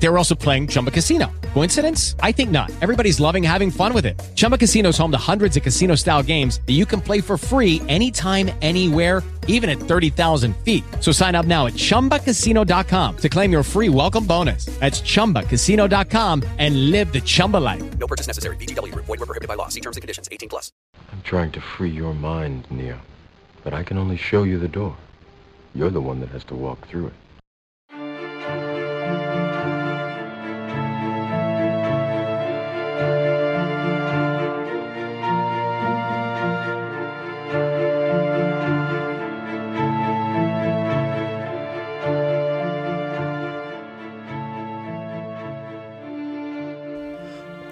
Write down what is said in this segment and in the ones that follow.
They were also playing Chumba Casino. Coincidence? I think not. Everybody's loving having fun with it. Chumba Casino is home to hundreds of casino style games that you can play for free anytime, anywhere, even at 30,000 feet. So sign up now at chumbacasino.com to claim your free welcome bonus. That's chumbacasino.com and live the Chumba life. No purchase necessary. VGW Group. Void were prohibited by law. See terms and conditions. 18 plus. I'm trying to free your mind, Neo. But I can only show you the door. You're the one that has to walk through it.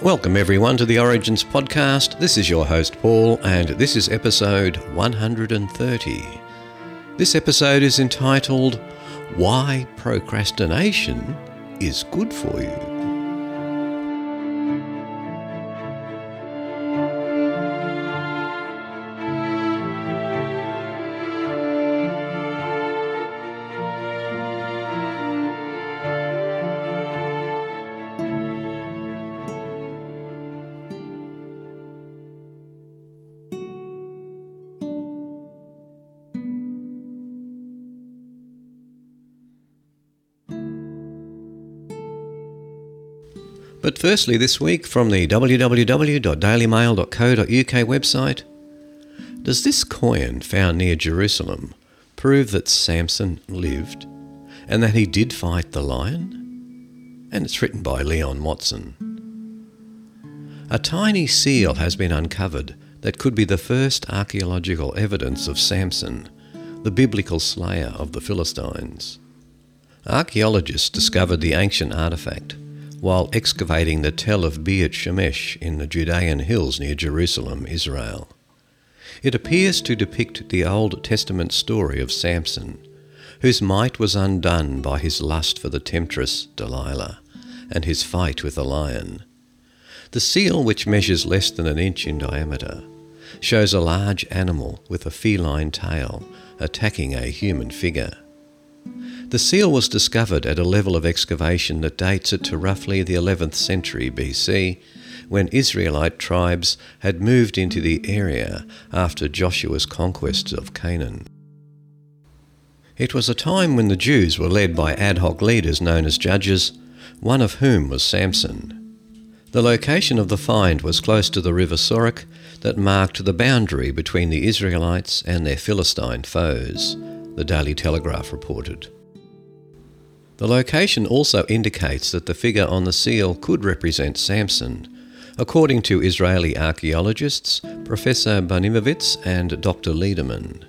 Welcome, everyone, to the Origins podcast. This is your host, Paul, and this is episode 130. This episode is entitled Why Procrastination is Good for You. But firstly, this week from the www.dailymail.co.uk website, does this coin found near Jerusalem prove that Samson lived and that he did fight the lion? And it's written by Leon Watson. A tiny seal has been uncovered that could be the first archaeological evidence of Samson, the biblical slayer of the Philistines. Archaeologists discovered the ancient artifact while excavating the Tell of Beit Shemesh in the Judean hills near Jerusalem, Israel. It appears to depict the Old Testament story of Samson, whose might was undone by his lust for the temptress Delilah and his fight with the lion. The seal, which measures less than an inch in diameter, shows a large animal with a feline tail attacking a human figure. The seal was discovered at a level of excavation that dates it to roughly the 11th century BC, when Israelite tribes had moved into the area after Joshua's conquest of Canaan. It was a time when the Jews were led by ad hoc leaders known as judges, one of whom was Samson. The location of the find was close to the river Sorek that marked the boundary between the Israelites and their Philistine foes, the Daily Telegraph reported. The location also indicates that the figure on the seal could represent Samson, according to Israeli archaeologists Professor Bunimovitz and Dr. Lederman.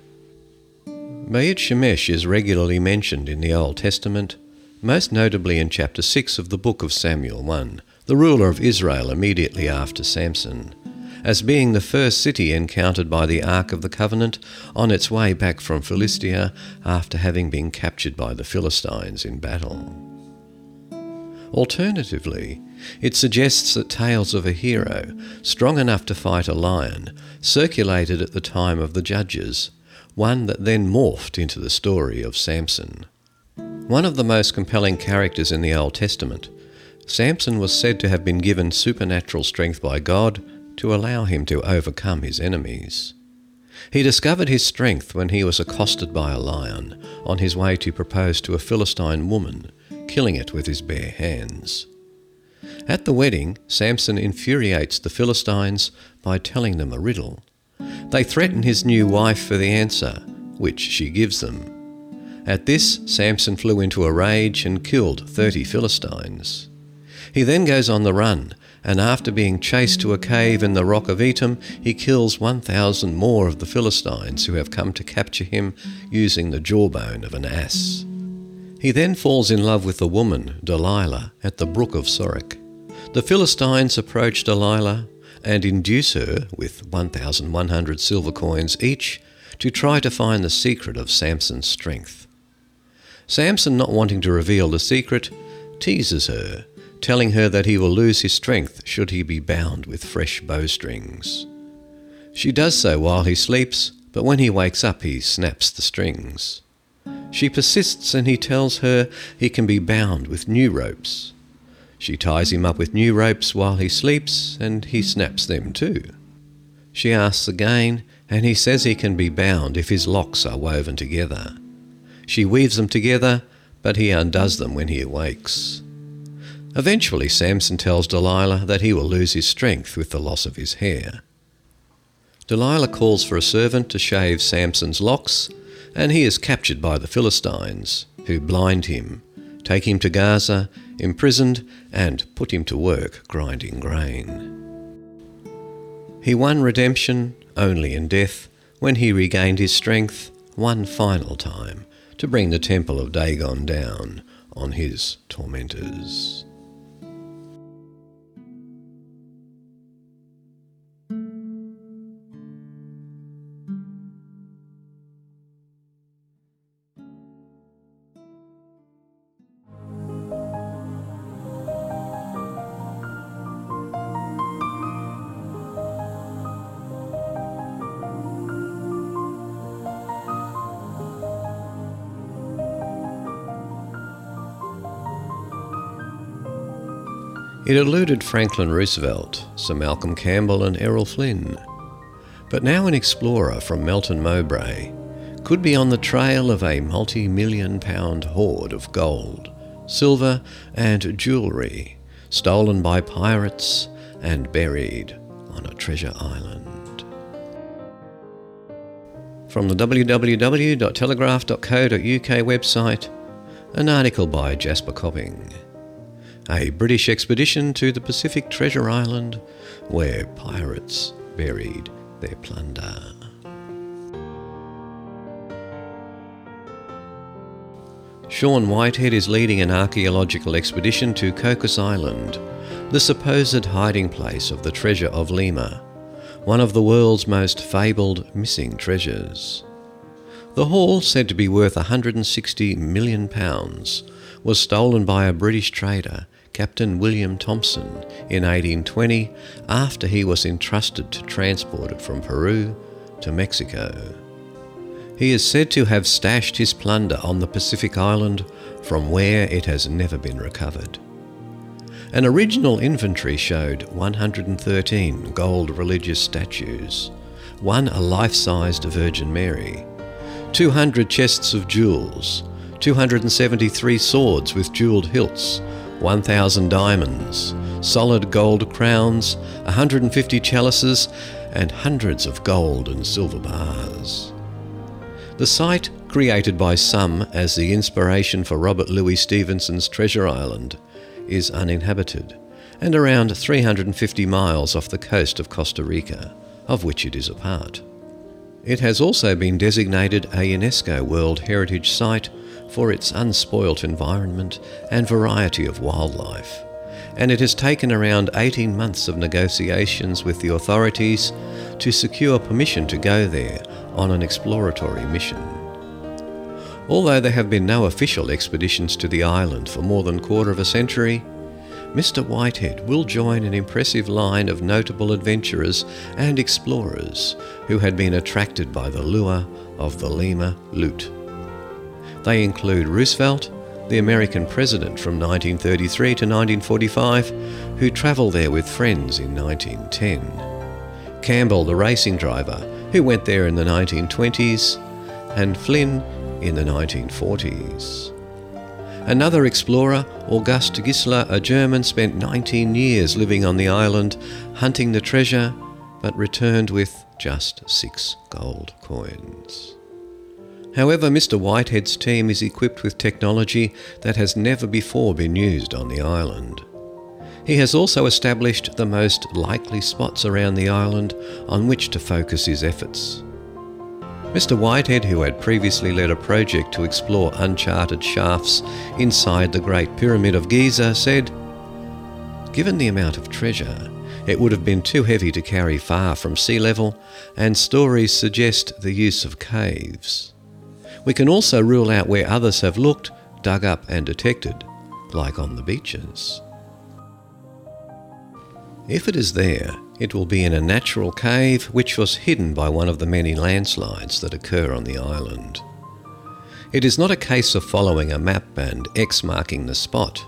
Beit Shemesh is regularly mentioned in the Old Testament, most notably in chapter 6 of the book of Samuel 1, the ruler of Israel immediately after Samson as being the first city encountered by the Ark of the Covenant on its way back from Philistia after having been captured by the Philistines in battle. Alternatively, it suggests that tales of a hero, strong enough to fight a lion, circulated at the time of the Judges, one that then morphed into the story of Samson. One of the most compelling characters in the Old Testament, Samson was said to have been given supernatural strength by God to allow him to overcome his enemies. He discovered his strength when he was accosted by a lion on his way to propose to a Philistine woman, killing it with his bare hands. At the wedding, Samson infuriates the Philistines by telling them a riddle. They threaten his new wife for the answer, which she gives them. At this, Samson flew into a rage and killed thirty Philistines. He then goes on the run and after being chased to a cave in the rock of Etam, he kills 1,000 more of the Philistines who have come to capture him using the jawbone of an ass. He then falls in love with the woman, Delilah, at the brook of Sorek. The Philistines approach Delilah and induce her, with 1,100 silver coins each, to try to find the secret of Samson's strength. Samson, not wanting to reveal the secret, teases her telling her that he will lose his strength should he be bound with fresh bowstrings. She does so while he sleeps, but when he wakes up, he snaps the strings. She persists and he tells her he can be bound with new ropes. She ties him up with new ropes while he sleeps, and he snaps them too. She asks again, and he says he can be bound if his locks are woven together. She weaves them together, but he undoes them when he awakes. Eventually, Samson tells Delilah that he will lose his strength with the loss of his hair. Delilah calls for a servant to shave Samson's locks, and he is captured by the Philistines, who blind him, take him to Gaza, imprisoned, and put him to work grinding grain. He won redemption only in death when he regained his strength one final time to bring the temple of Dagon down on his tormentors. It eluded Franklin Roosevelt, Sir Malcolm Campbell, and Errol Flynn. But now an explorer from Melton Mowbray could be on the trail of a multi million pound hoard of gold, silver, and jewellery stolen by pirates and buried on a treasure island. From the www.telegraph.co.uk website, an article by Jasper Copping a British expedition to the Pacific Treasure Island where pirates buried their plunder. Sean Whitehead is leading an archaeological expedition to Cocos Island, the supposed hiding place of the treasure of Lima, one of the world's most fabled missing treasures. The haul, said to be worth 160 million pounds, was stolen by a British trader Captain William Thompson in 1820 after he was entrusted to transport it from Peru to Mexico. He is said to have stashed his plunder on the Pacific island from where it has never been recovered. An original inventory showed 113 gold religious statues, one a life sized Virgin Mary, 200 chests of jewels, 273 swords with jewelled hilts, 1,000 diamonds, solid gold crowns, 150 chalices, and hundreds of gold and silver bars. The site, created by some as the inspiration for Robert Louis Stevenson's Treasure Island, is uninhabited and around 350 miles off the coast of Costa Rica, of which it is a part. It has also been designated a UNESCO World Heritage Site for its unspoilt environment and variety of wildlife, and it has taken around 18 months of negotiations with the authorities to secure permission to go there on an exploratory mission. Although there have been no official expeditions to the island for more than a quarter of a century, Mr. Whitehead will join an impressive line of notable adventurers and explorers who had been attracted by the lure of the Lima loot. They include Roosevelt, the American president from 1933 to 1945, who travelled there with friends in 1910. Campbell, the racing driver, who went there in the 1920s, and Flynn in the 1940s. Another explorer, August Gissler, a German, spent 19 years living on the island, hunting the treasure, but returned with just six gold coins. However, Mr. Whitehead's team is equipped with technology that has never before been used on the island. He has also established the most likely spots around the island on which to focus his efforts. Mr. Whitehead, who had previously led a project to explore uncharted shafts inside the Great Pyramid of Giza, said, Given the amount of treasure, it would have been too heavy to carry far from sea level, and stories suggest the use of caves. We can also rule out where others have looked, dug up, and detected, like on the beaches. If it is there, It will be in a natural cave which was hidden by one of the many landslides that occur on the island. It is not a case of following a map and X marking the spot.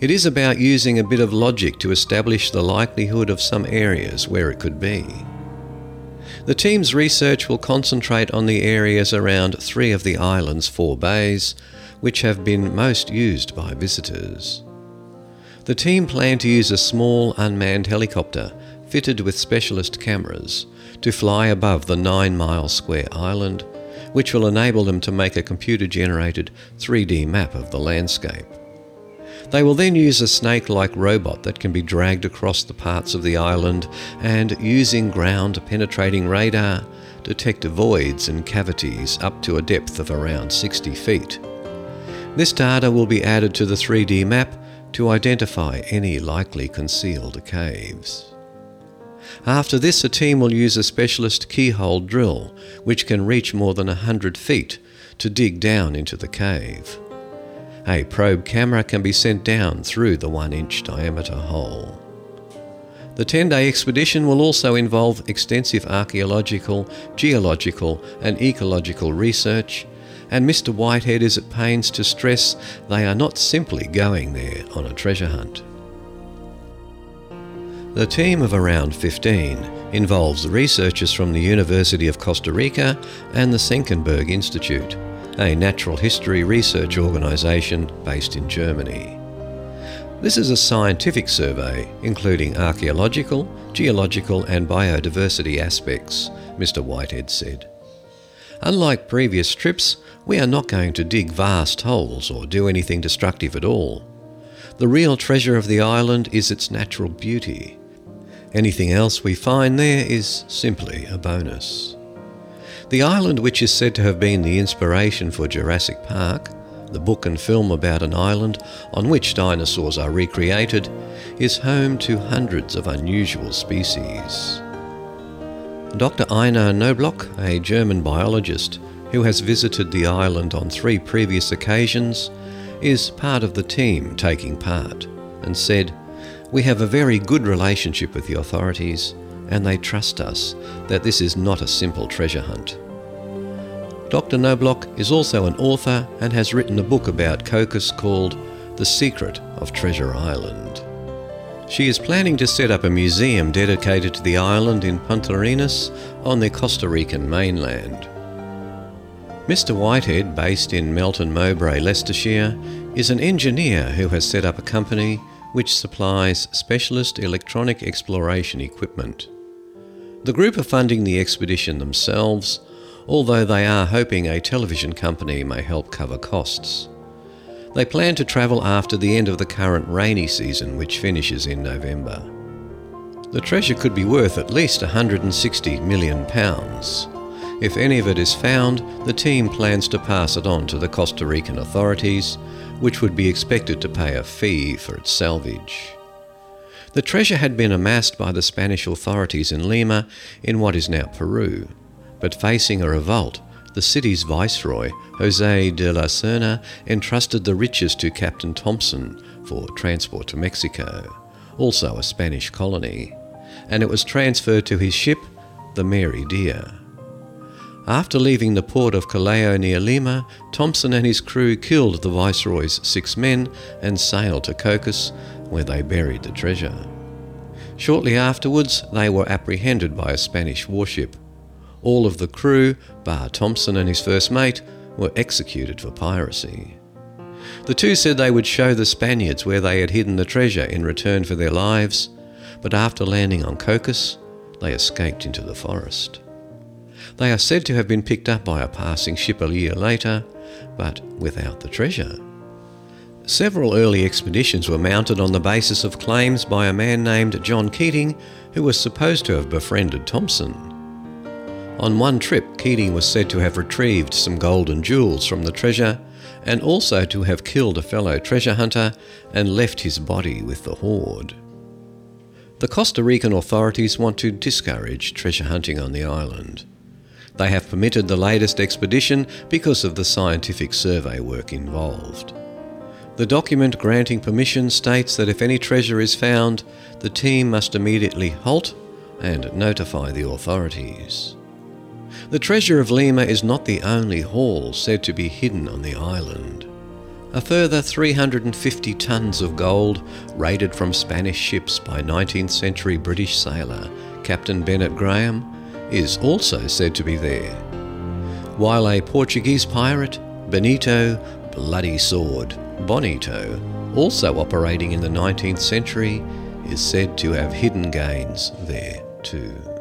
It is about using a bit of logic to establish the likelihood of some areas where it could be. The team's research will concentrate on the areas around three of the island's four bays, which have been most used by visitors. The team plan to use a small unmanned helicopter fitted with specialist cameras to fly above the 9 mile square island, which will enable them to make a computer generated 3D map of the landscape. They will then use a snake like robot that can be dragged across the parts of the island and, using ground penetrating radar, detect voids and cavities up to a depth of around 60 feet. This data will be added to the 3D map to identify any likely concealed caves. After this, a team will use a specialist keyhole drill, which can reach more than 100 feet, to dig down into the cave. A probe camera can be sent down through the 1 inch diameter hole. The 10 day expedition will also involve extensive archaeological, geological, and ecological research, and Mr. Whitehead is at pains to stress they are not simply going there on a treasure hunt. The team of around 15 involves researchers from the University of Costa Rica and the Senckenberg Institute, a natural history research organisation based in Germany. This is a scientific survey including archaeological, geological, and biodiversity aspects, Mr. Whitehead said. Unlike previous trips, we are not going to dig vast holes or do anything destructive at all. The real treasure of the island is its natural beauty. Anything else we find there is simply a bonus. The island, which is said to have been the inspiration for Jurassic Park, the book and film about an island on which dinosaurs are recreated, is home to hundreds of unusual species. Dr. Einar Noblock, a German biologist who has visited the island on three previous occasions, is part of the team taking part and said, we have a very good relationship with the authorities, and they trust us that this is not a simple treasure hunt. Dr. Noblock is also an author and has written a book about Cocos called The Secret of Treasure Island. She is planning to set up a museum dedicated to the island in Puntarenas on the Costa Rican mainland. Mr. Whitehead, based in Melton Mowbray, Leicestershire, is an engineer who has set up a company which supplies specialist electronic exploration equipment. The group are funding the expedition themselves, although they are hoping a television company may help cover costs. They plan to travel after the end of the current rainy season, which finishes in November. The treasure could be worth at least 160 million pounds. If any of it is found, the team plans to pass it on to the Costa Rican authorities, which would be expected to pay a fee for its salvage. The treasure had been amassed by the Spanish authorities in Lima in what is now Peru, but facing a revolt, the city's viceroy, Jose de la Serna, entrusted the riches to Captain Thompson for transport to Mexico, also a Spanish colony, and it was transferred to his ship, the Mary Dear. After leaving the port of Callao near Lima, Thompson and his crew killed the Viceroy's six men and sailed to Cocos, where they buried the treasure. Shortly afterwards, they were apprehended by a Spanish warship. All of the crew, bar Thompson and his first mate, were executed for piracy. The two said they would show the Spaniards where they had hidden the treasure in return for their lives, but after landing on Cocos, they escaped into the forest. They are said to have been picked up by a passing ship a year later, but without the treasure. Several early expeditions were mounted on the basis of claims by a man named John Keating, who was supposed to have befriended Thompson. On one trip, Keating was said to have retrieved some gold and jewels from the treasure and also to have killed a fellow treasure hunter and left his body with the hoard. The Costa Rican authorities want to discourage treasure hunting on the island. They have permitted the latest expedition because of the scientific survey work involved. The document granting permission states that if any treasure is found, the team must immediately halt and notify the authorities. The treasure of Lima is not the only haul said to be hidden on the island. A further 350 tons of gold, raided from Spanish ships by 19th century British sailor Captain Bennett Graham, is also said to be there. While a Portuguese pirate, Benito Bloody Sword Bonito, also operating in the 19th century, is said to have hidden gains there too.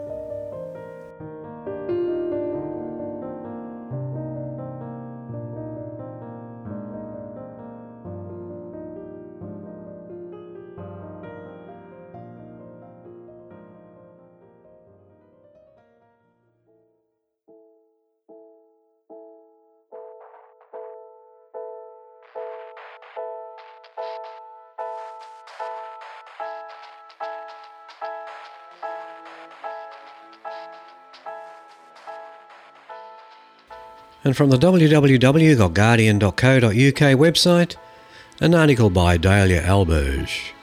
And from the www.guardian.co.uk website, an article by Dalia Alberge.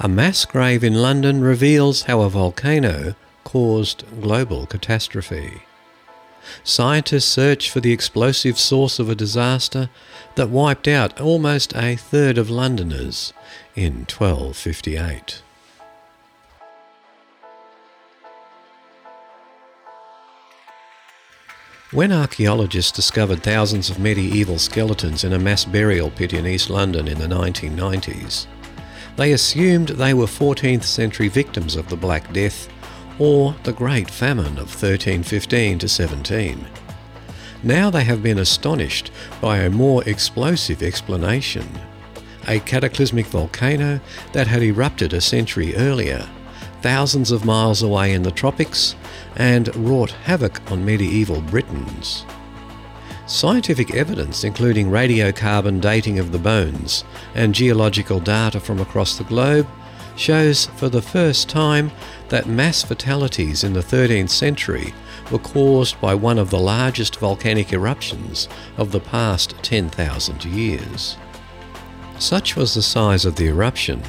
A mass grave in London reveals how a volcano caused global catastrophe. Scientists search for the explosive source of a disaster that wiped out almost a third of Londoners in 1258. When archaeologists discovered thousands of medieval skeletons in a mass burial pit in East London in the 1990s, they assumed they were 14th century victims of the Black Death or the Great Famine of 1315 to 17. Now they have been astonished by a more explosive explanation. A cataclysmic volcano that had erupted a century earlier thousands of miles away in the tropics and wrought havoc on medieval Britons. Scientific evidence, including radiocarbon dating of the bones and geological data from across the globe, shows for the first time that mass fatalities in the 13th century were caused by one of the largest volcanic eruptions of the past 10,000 years. Such was the size of the eruption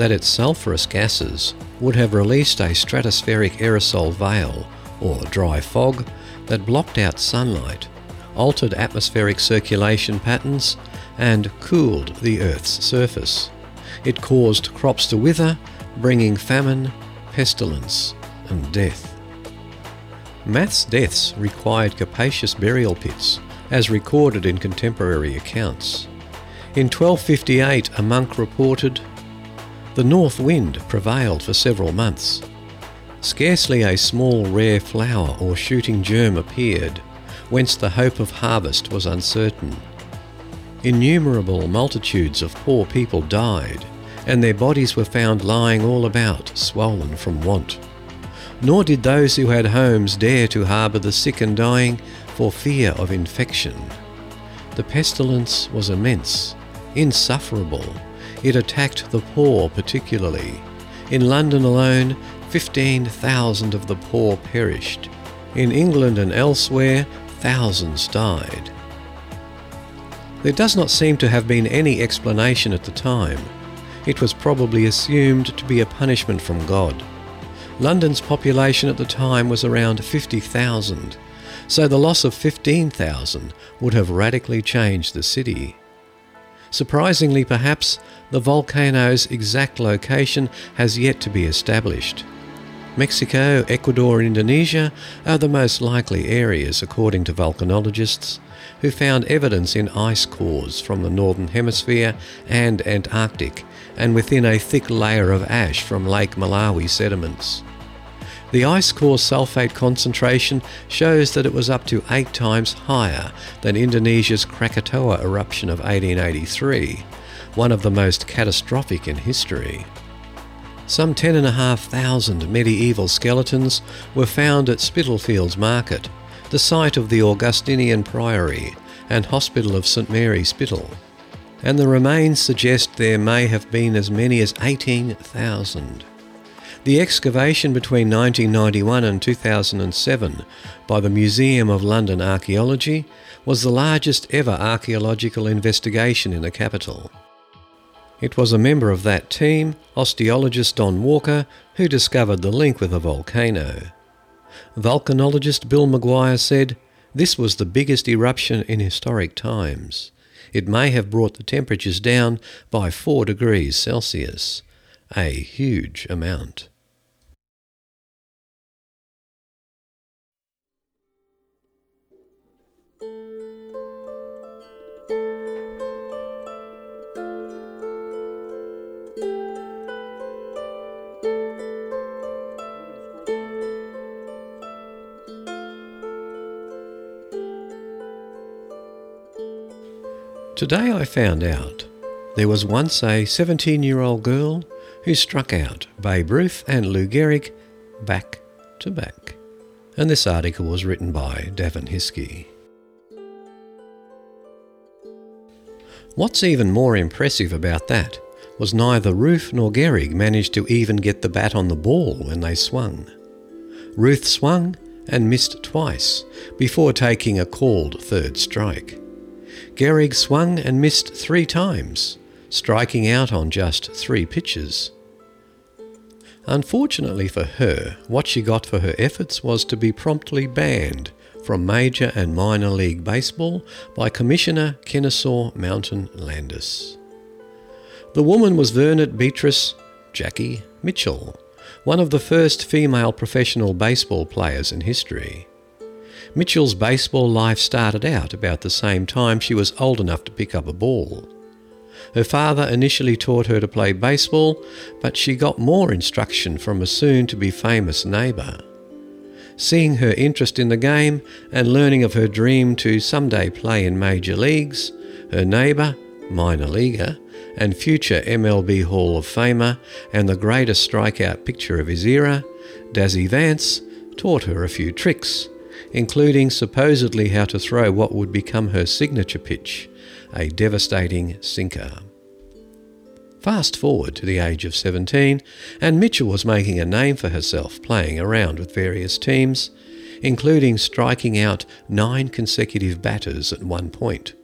that its sulphurous gases would have released a stratospheric aerosol veil, or dry fog, that blocked out sunlight, altered atmospheric circulation patterns, and cooled the Earth's surface. It caused crops to wither, bringing famine, pestilence, and death. Mass deaths required capacious burial pits, as recorded in contemporary accounts. In 1258, a monk reported the north wind prevailed for several months. Scarcely a small rare flower or shooting germ appeared, whence the hope of harvest was uncertain. Innumerable multitudes of poor people died, and their bodies were found lying all about, swollen from want. Nor did those who had homes dare to harbour the sick and dying for fear of infection. The pestilence was immense, insufferable, it attacked the poor particularly. In London alone, 15,000 of the poor perished. In England and elsewhere, thousands died. There does not seem to have been any explanation at the time. It was probably assumed to be a punishment from God. London's population at the time was around 50,000, so the loss of 15,000 would have radically changed the city. Surprisingly, perhaps, the volcano's exact location has yet to be established. Mexico, Ecuador, and Indonesia are the most likely areas, according to volcanologists, who found evidence in ice cores from the Northern Hemisphere and Antarctic, and within a thick layer of ash from Lake Malawi sediments. The ice core sulfate concentration shows that it was up to eight times higher than Indonesia's Krakatoa eruption of 1883, one of the most catastrophic in history. Some 10,500 medieval skeletons were found at Spitalfields Market, the site of the Augustinian Priory and Hospital of St Mary Spital, and the remains suggest there may have been as many as 18,000. The excavation between 1991 and 2007 by the Museum of London Archaeology was the largest ever archaeological investigation in the capital. It was a member of that team, osteologist Don Walker, who discovered the link with a volcano. Volcanologist Bill McGuire said, This was the biggest eruption in historic times. It may have brought the temperatures down by 4 degrees Celsius, a huge amount. Today I found out there was once a 17 year old girl who struck out Babe Ruth and Lou Gehrig back to back. And this article was written by Daven Hiskey. What's even more impressive about that was neither Ruth nor Gehrig managed to even get the bat on the ball when they swung. Ruth swung and missed twice before taking a called third strike. Gehrig swung and missed three times, striking out on just three pitches. Unfortunately for her, what she got for her efforts was to be promptly banned from Major and Minor League Baseball by Commissioner Kennesaw Mountain Landis. The woman was Vernet Beatrice Jackie Mitchell, one of the first female professional baseball players in history. Mitchell's baseball life started out about the same time she was old enough to pick up a ball. Her father initially taught her to play baseball, but she got more instruction from a soon to be famous neighbour. Seeing her interest in the game and learning of her dream to someday play in major leagues, her neighbour, minor leaguer, and future MLB Hall of Famer and the greatest strikeout pitcher of his era, Dazzy Vance, taught her a few tricks including supposedly how to throw what would become her signature pitch, a devastating sinker. Fast forward to the age of 17, and Mitchell was making a name for herself playing around with various teams, including striking out nine consecutive batters at one point.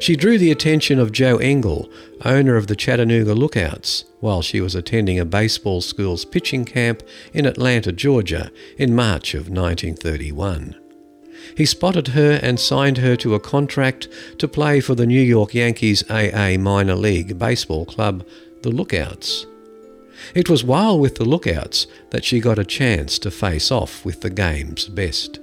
She drew the attention of Joe Engel, owner of the Chattanooga Lookouts, while she was attending a baseball school's pitching camp in Atlanta, Georgia, in March of 1931. He spotted her and signed her to a contract to play for the New York Yankees AA minor league baseball club, the Lookouts. It was while with the Lookouts that she got a chance to face off with the game's best.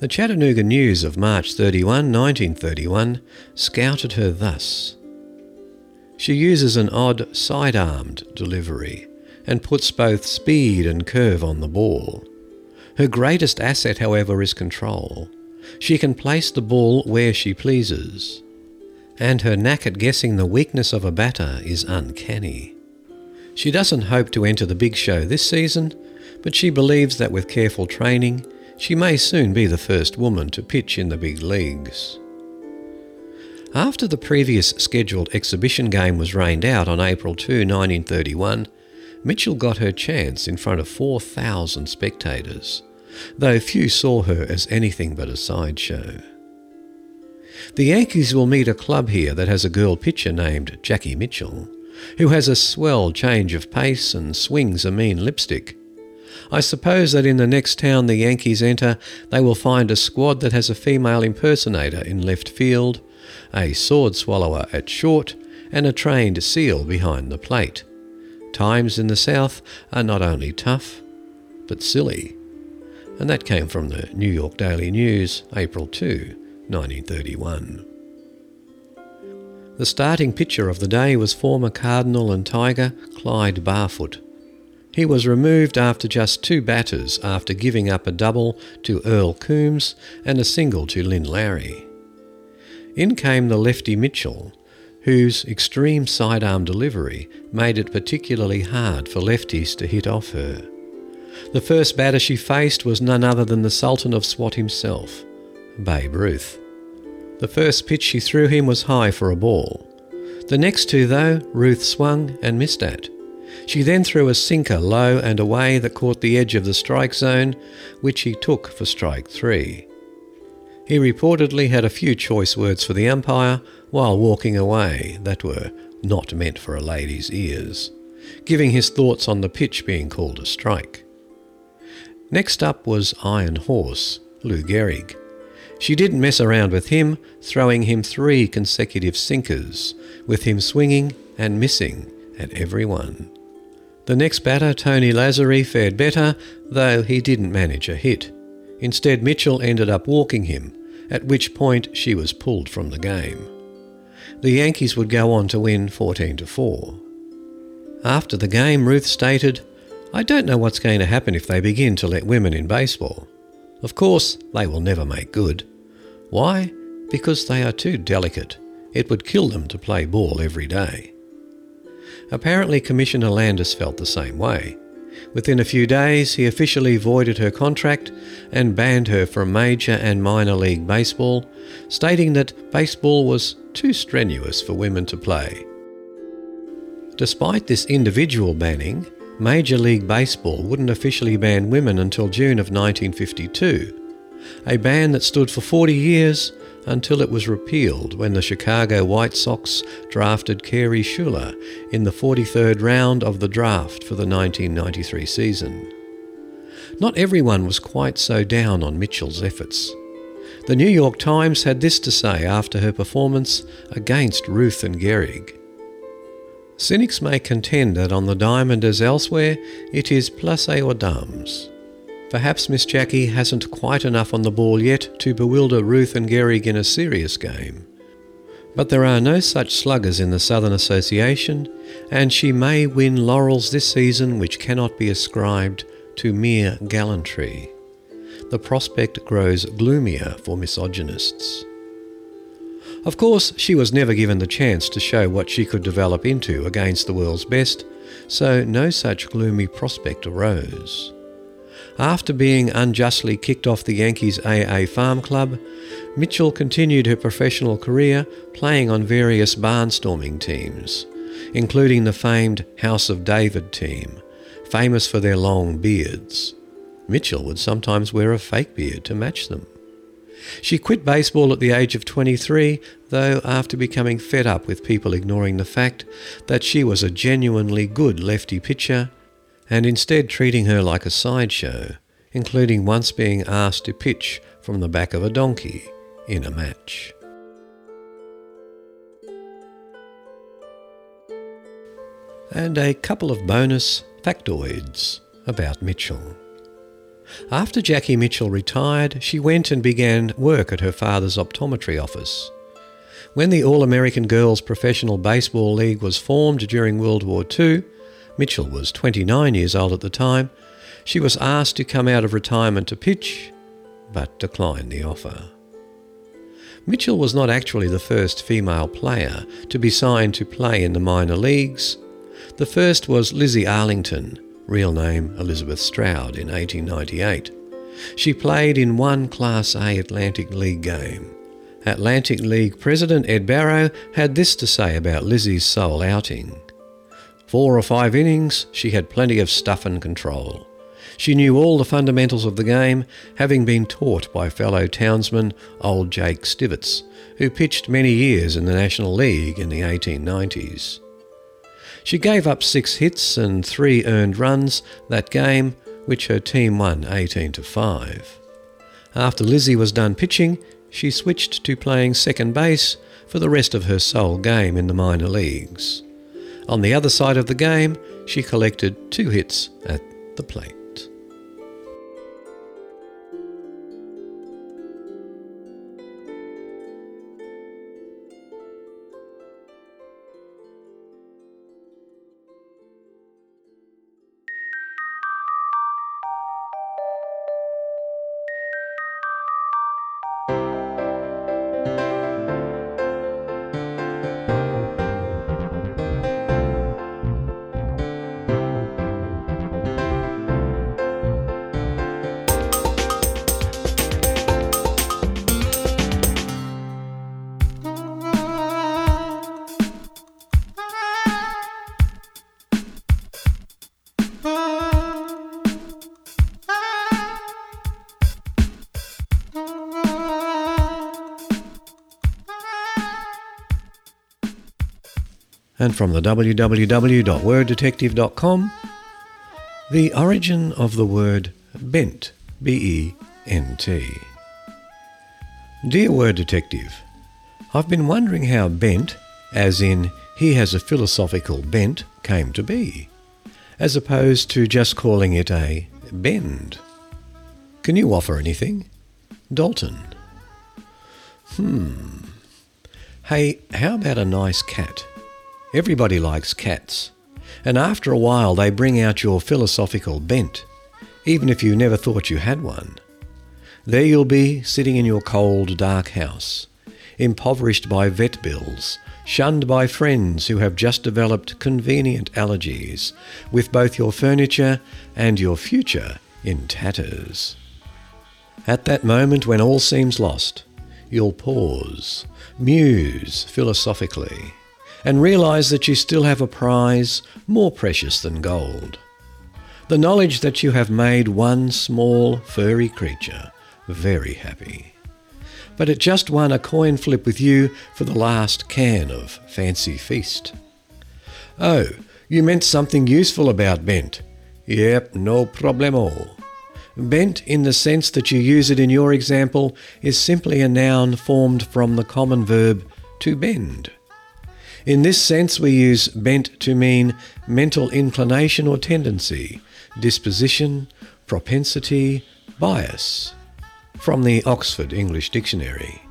The Chattanooga News of March 31, 1931, scouted her thus. She uses an odd side-armed delivery and puts both speed and curve on the ball. Her greatest asset, however, is control. She can place the ball where she pleases. And her knack at guessing the weakness of a batter is uncanny. She doesn't hope to enter the big show this season, but she believes that with careful training, she may soon be the first woman to pitch in the big leagues. After the previous scheduled exhibition game was rained out on April 2, 1931, Mitchell got her chance in front of 4,000 spectators, though few saw her as anything but a sideshow. The Yankees will meet a club here that has a girl pitcher named Jackie Mitchell, who has a swell change of pace and swings a mean lipstick. I suppose that in the next town the Yankees enter, they will find a squad that has a female impersonator in left field, a sword swallower at short, and a trained seal behind the plate. Times in the South are not only tough, but silly. And that came from the New York Daily News, April 2, 1931. The starting pitcher of the day was former Cardinal and Tiger Clyde Barfoot. He was removed after just two batters after giving up a double to Earl Coombs and a single to Lynn Lowry. In came the lefty Mitchell, whose extreme sidearm delivery made it particularly hard for lefties to hit off her. The first batter she faced was none other than the Sultan of Swat himself, Babe Ruth. The first pitch she threw him was high for a ball. The next two, though, Ruth swung and missed at. She then threw a sinker low and away that caught the edge of the strike zone, which he took for strike three. He reportedly had a few choice words for the umpire while walking away that were not meant for a lady's ears, giving his thoughts on the pitch being called a strike. Next up was Iron Horse, Lou Gehrig. She didn't mess around with him, throwing him three consecutive sinkers, with him swinging and missing at every one. The next batter, Tony Lazzeri, fared better, though he didn't manage a hit. Instead, Mitchell ended up walking him, at which point she was pulled from the game. The Yankees would go on to win 14 to 4. After the game, Ruth stated, I don't know what's going to happen if they begin to let women in baseball. Of course, they will never make good. Why? Because they are too delicate. It would kill them to play ball every day. Apparently, Commissioner Landis felt the same way. Within a few days, he officially voided her contract and banned her from Major and Minor League Baseball, stating that baseball was too strenuous for women to play. Despite this individual banning, Major League Baseball wouldn't officially ban women until June of 1952, a ban that stood for 40 years until it was repealed when the Chicago White Sox drafted Carey Schueler in the 43rd round of the draft for the 1993 season. Not everyone was quite so down on Mitchell's efforts. The New York Times had this to say after her performance against Ruth and Gehrig. Cynics may contend that on the diamond as elsewhere, it is place aux dames. Perhaps Miss Jackie hasn't quite enough on the ball yet to bewilder Ruth and Gehrig in a serious game. But there are no such sluggers in the Southern Association, and she may win laurels this season which cannot be ascribed to mere gallantry. The prospect grows gloomier for misogynists. Of course, she was never given the chance to show what she could develop into against the world's best, so no such gloomy prospect arose. After being unjustly kicked off the Yankees AA Farm Club, Mitchell continued her professional career playing on various barnstorming teams, including the famed House of David team, famous for their long beards. Mitchell would sometimes wear a fake beard to match them. She quit baseball at the age of 23, though after becoming fed up with people ignoring the fact that she was a genuinely good lefty pitcher and instead treating her like a sideshow, including once being asked to pitch from the back of a donkey in a match. And a couple of bonus factoids about Mitchell. After Jackie Mitchell retired, she went and began work at her father's optometry office. When the All American Girls Professional Baseball League was formed during World War II, Mitchell was 29 years old at the time. She was asked to come out of retirement to pitch, but declined the offer. Mitchell was not actually the first female player to be signed to play in the minor leagues. The first was Lizzie Arlington, real name Elizabeth Stroud, in 1898. She played in one Class A Atlantic League game. Atlantic League President Ed Barrow had this to say about Lizzie's sole outing. Four or five innings, she had plenty of stuff and control. She knew all the fundamentals of the game, having been taught by fellow townsman old Jake Stivetts, who pitched many years in the National League in the 1890s. She gave up six hits and three earned runs that game, which her team won 18 to 5. After Lizzie was done pitching, she switched to playing second base for the rest of her sole game in the minor leagues. On the other side of the game, she collected two hits at the plate. And from the www.worddetective.com, the origin of the word bent, B E N T. Dear Word Detective, I've been wondering how bent, as in he has a philosophical bent, came to be, as opposed to just calling it a bend. Can you offer anything? Dalton. Hmm. Hey, how about a nice cat? Everybody likes cats, and after a while they bring out your philosophical bent, even if you never thought you had one. There you'll be, sitting in your cold, dark house, impoverished by vet bills, shunned by friends who have just developed convenient allergies, with both your furniture and your future in tatters. At that moment when all seems lost, you'll pause, muse philosophically, and realize that you still have a prize more precious than gold. The knowledge that you have made one small, furry creature very happy. But it just won a coin flip with you for the last can of Fancy Feast. Oh, you meant something useful about bent. Yep, no problemo. Bent, in the sense that you use it in your example, is simply a noun formed from the common verb to bend. In this sense, we use bent to mean mental inclination or tendency, disposition, propensity, bias, from the Oxford English Dictionary.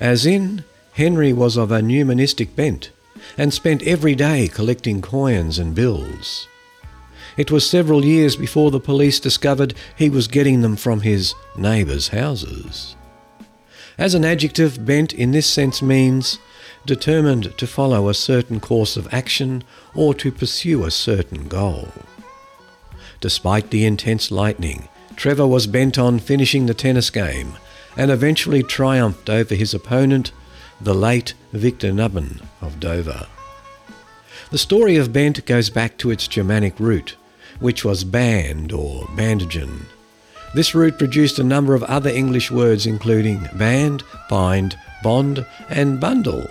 As in, Henry was of a numismatic bent and spent every day collecting coins and bills. It was several years before the police discovered he was getting them from his neighbours' houses. As an adjective, bent in this sense means determined to follow a certain course of action or to pursue a certain goal. Despite the intense lightning, Trevor was bent on finishing the tennis game and eventually triumphed over his opponent, the late Victor Nubben of Dover. The story of Bent goes back to its Germanic root, which was band or bandagen. This root produced a number of other English words including band, bind, bond, and bundle,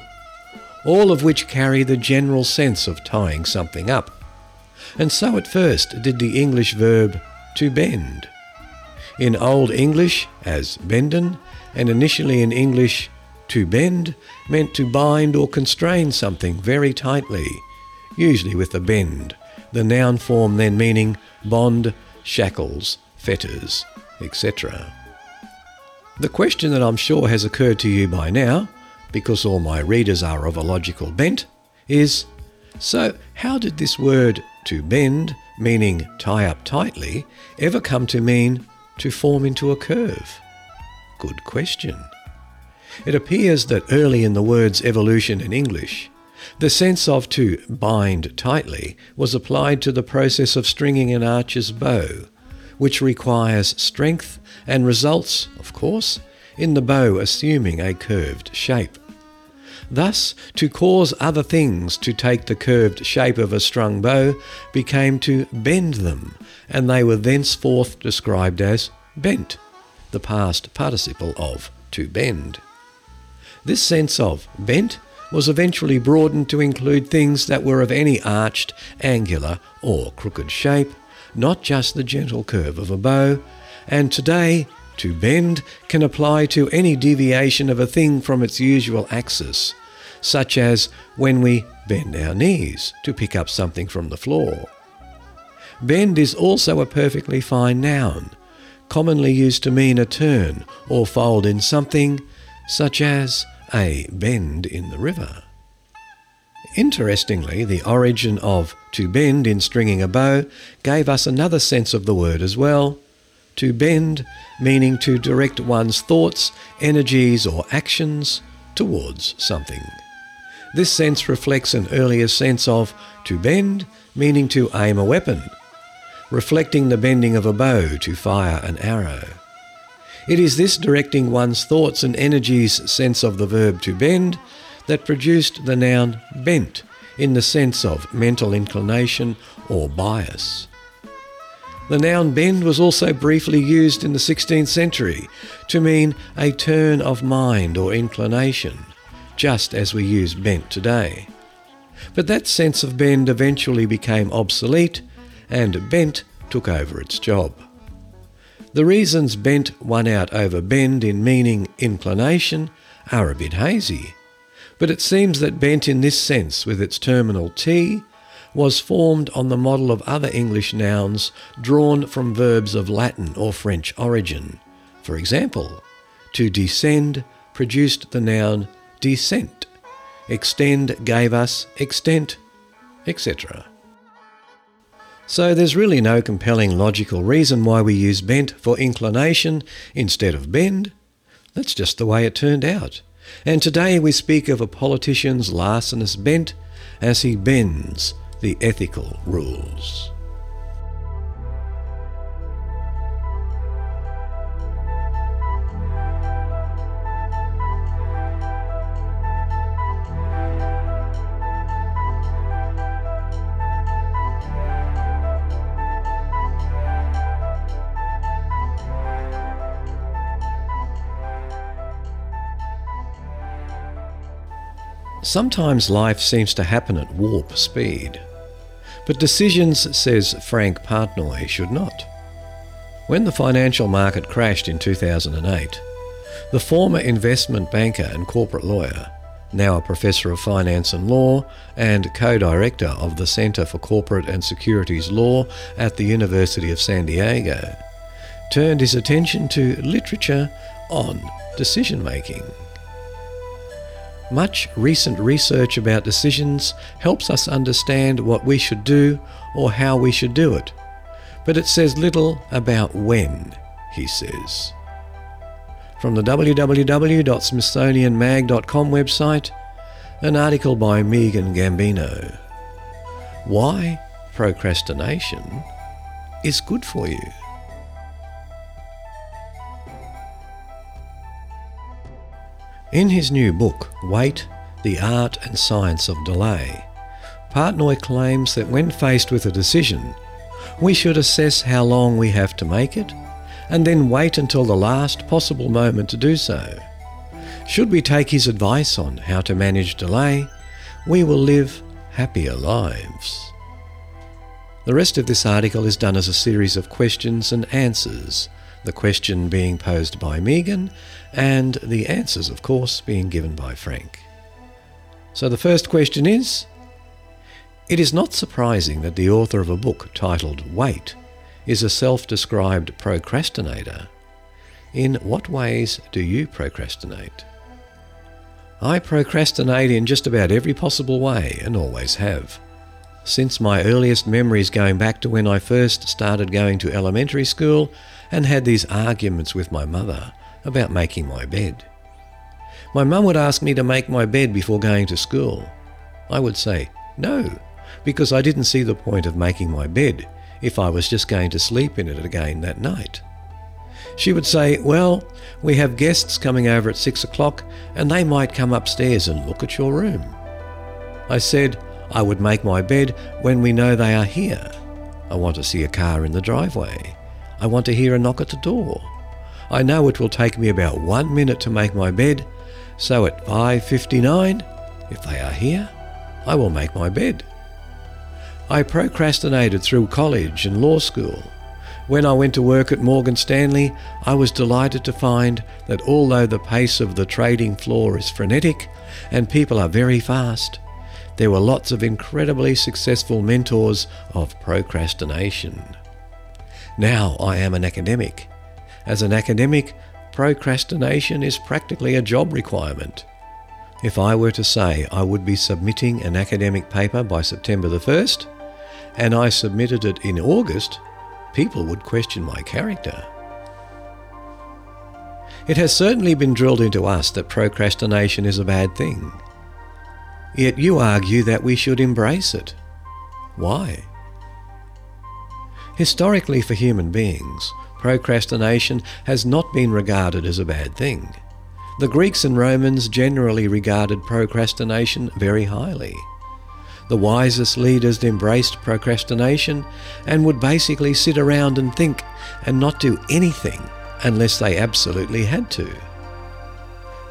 all of which carry the general sense of tying something up. And so at first did the English verb to bend. In Old English as benden, and initially in English to bend meant to bind or constrain something very tightly, usually with a bend, the noun form then meaning bond, shackles, fetters, etc. The question that I'm sure has occurred to you by now, because all my readers are of a logical bent, is so how did this word to bend, meaning tie up tightly, ever come to mean to form into a curve? Good question. It appears that early in the word's evolution in English, the sense of to bind tightly was applied to the process of stringing an archer's bow, which requires strength and results, of course, in the bow assuming a curved shape. Thus, to cause other things to take the curved shape of a strung bow became to bend them, and they were thenceforth described as bent, the past participle of to bend. This sense of bent was eventually broadened to include things that were of any arched, angular, or crooked shape, not just the gentle curve of a bow, and today to bend can apply to any deviation of a thing from its usual axis, such as when we bend our knees to pick up something from the floor. Bend is also a perfectly fine noun, commonly used to mean a turn or fold in something, such as a bend in the river. Interestingly, the origin of to bend in stringing a bow gave us another sense of the word as well. To bend, meaning to direct one's thoughts, energies, or actions towards something. This sense reflects an earlier sense of to bend, meaning to aim a weapon, reflecting the bending of a bow to fire an arrow. It is this directing one's thoughts and energies sense of the verb to bend that produced the noun bent in the sense of mental inclination or bias. The noun bend was also briefly used in the 16th century to mean a turn of mind or inclination, just as we use bent today. But that sense of bend eventually became obsolete and bent took over its job. The reasons bent won out over bend in meaning inclination are a bit hazy, but it seems that bent in this sense, with its terminal T, was formed on the model of other English nouns drawn from verbs of Latin or French origin. For example, to descend produced the noun descent, extend gave us extent, etc. So there's really no compelling logical reason why we use bent for inclination instead of bend. That's just the way it turned out. And today we speak of a politician's larcenous bent as he bends the ethical rules. Sometimes life seems to happen at warp speed. But decisions, says Frank Partnoy, should not. When the financial market crashed in 2008, the former investment banker and corporate lawyer, now a professor of finance and law and co director of the Center for Corporate and Securities Law at the University of San Diego, turned his attention to literature on decision making. Much recent research about decisions helps us understand what we should do or how we should do it, but it says little about when, he says. From the www.smithsonianmag.com website, an article by Megan Gambino. Why procrastination is good for you. In his new book, Wait The Art and Science of Delay, Partnoy claims that when faced with a decision, we should assess how long we have to make it and then wait until the last possible moment to do so. Should we take his advice on how to manage delay, we will live happier lives. The rest of this article is done as a series of questions and answers the question being posed by Megan, and the answers, of course, being given by Frank. So the first question is It is not surprising that the author of a book titled Wait is a self described procrastinator. In what ways do you procrastinate? I procrastinate in just about every possible way and always have. Since my earliest memories going back to when I first started going to elementary school, and had these arguments with my mother about making my bed. My mum would ask me to make my bed before going to school. I would say, no, because I didn't see the point of making my bed if I was just going to sleep in it again that night. She would say, Well, we have guests coming over at six o'clock and they might come upstairs and look at your room. I said, I would make my bed when we know they are here. I want to see a car in the driveway. I want to hear a knock at the door. I know it will take me about one minute to make my bed, so at 5.59, if they are here, I will make my bed. I procrastinated through college and law school. When I went to work at Morgan Stanley, I was delighted to find that although the pace of the trading floor is frenetic and people are very fast, there were lots of incredibly successful mentors of procrastination. Now I am an academic. As an academic, procrastination is practically a job requirement. If I were to say I would be submitting an academic paper by September the 1st, and I submitted it in August, people would question my character. It has certainly been drilled into us that procrastination is a bad thing. Yet you argue that we should embrace it. Why? Historically, for human beings, procrastination has not been regarded as a bad thing. The Greeks and Romans generally regarded procrastination very highly. The wisest leaders embraced procrastination and would basically sit around and think and not do anything unless they absolutely had to.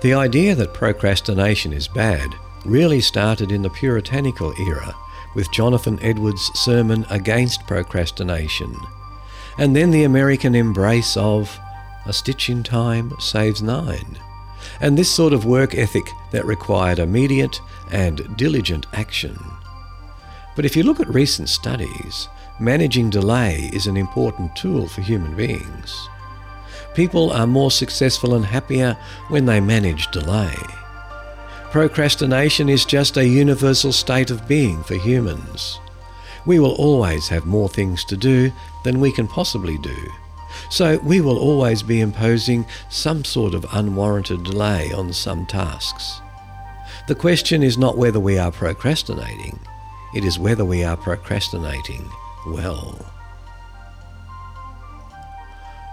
The idea that procrastination is bad really started in the Puritanical era with Jonathan Edwards' sermon against procrastination, and then the American embrace of a stitch in time saves nine, and this sort of work ethic that required immediate and diligent action. But if you look at recent studies, managing delay is an important tool for human beings. People are more successful and happier when they manage delay. Procrastination is just a universal state of being for humans. We will always have more things to do than we can possibly do. So we will always be imposing some sort of unwarranted delay on some tasks. The question is not whether we are procrastinating, it is whether we are procrastinating well.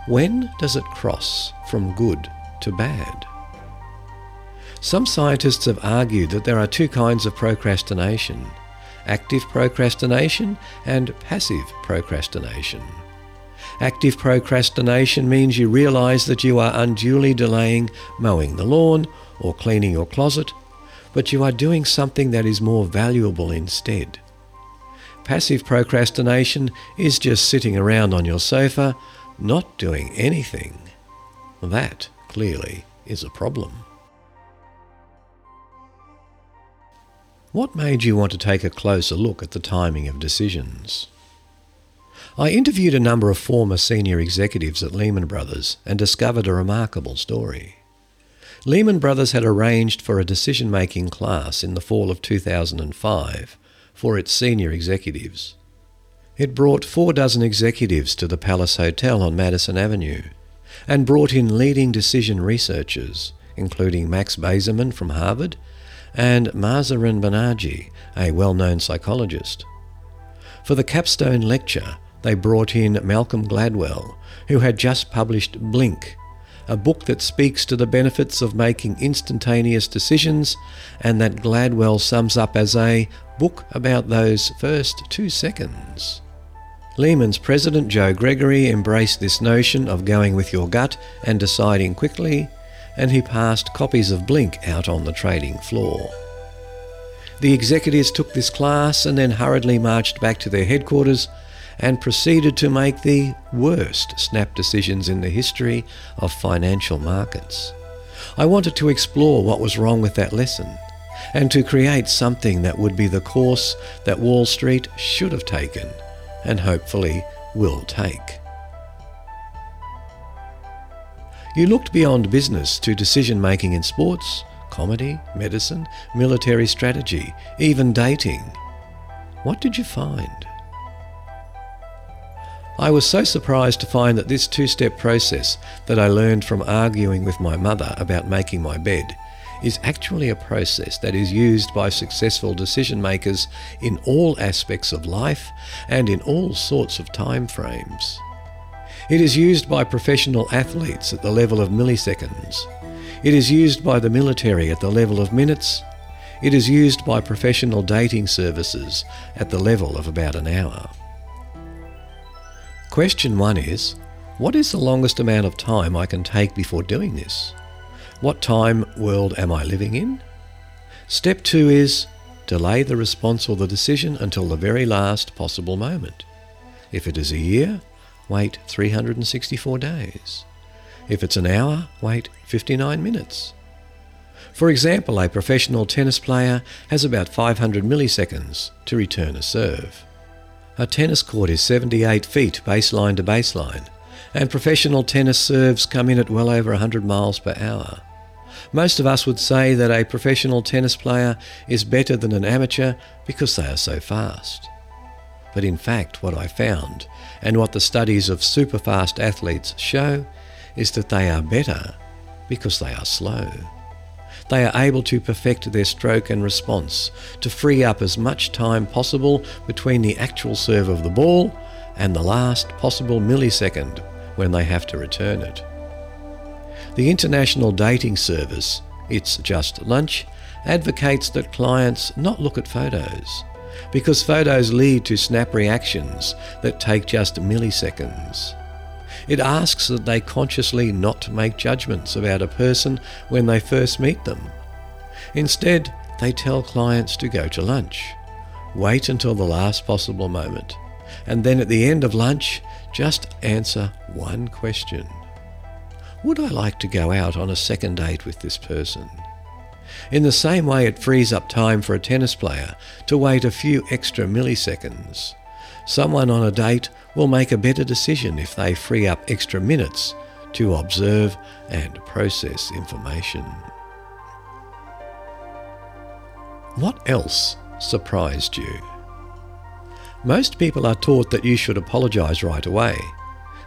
When does it cross from good to bad? Some scientists have argued that there are two kinds of procrastination active procrastination and passive procrastination. Active procrastination means you realize that you are unduly delaying mowing the lawn or cleaning your closet, but you are doing something that is more valuable instead. Passive procrastination is just sitting around on your sofa, not doing anything. That, clearly, is a problem. What made you want to take a closer look at the timing of decisions? I interviewed a number of former senior executives at Lehman Brothers and discovered a remarkable story. Lehman Brothers had arranged for a decision making class in the fall of 2005 for its senior executives. It brought four dozen executives to the Palace Hotel on Madison Avenue and brought in leading decision researchers, including Max Bazerman from Harvard and Mahzarin Banaji, a well known psychologist. For the capstone lecture, they brought in Malcolm Gladwell, who had just published Blink, a book that speaks to the benefits of making instantaneous decisions and that Gladwell sums up as a book about those first two seconds. Lehman's president Joe Gregory embraced this notion of going with your gut and deciding quickly, and he passed copies of Blink out on the trading floor. The executives took this class and then hurriedly marched back to their headquarters and proceeded to make the worst snap decisions in the history of financial markets. I wanted to explore what was wrong with that lesson and to create something that would be the course that Wall Street should have taken and hopefully will take. You looked beyond business to decision making in sports, comedy, medicine, military strategy, even dating. What did you find? I was so surprised to find that this two step process that I learned from arguing with my mother about making my bed is actually a process that is used by successful decision makers in all aspects of life and in all sorts of time frames. It is used by professional athletes at the level of milliseconds. It is used by the military at the level of minutes. It is used by professional dating services at the level of about an hour. Question one is What is the longest amount of time I can take before doing this? What time world am I living in? Step two is delay the response or the decision until the very last possible moment. If it is a year, wait 364 days. If it's an hour, wait 59 minutes. For example, a professional tennis player has about 500 milliseconds to return a serve. A tennis court is 78 feet baseline to baseline, and professional tennis serves come in at well over 100 miles per hour. Most of us would say that a professional tennis player is better than an amateur because they are so fast. But in fact, what I found, and what the studies of super fast athletes show, is that they are better because they are slow. They are able to perfect their stroke and response, to free up as much time possible between the actual serve of the ball and the last possible millisecond when they have to return it. The international dating service, It's Just Lunch, advocates that clients not look at photos because photos lead to snap reactions that take just milliseconds. It asks that they consciously not make judgments about a person when they first meet them. Instead, they tell clients to go to lunch. Wait until the last possible moment. And then at the end of lunch, just answer one question. Would I like to go out on a second date with this person? In the same way, it frees up time for a tennis player to wait a few extra milliseconds. Someone on a date will make a better decision if they free up extra minutes to observe and process information. What else surprised you? Most people are taught that you should apologise right away,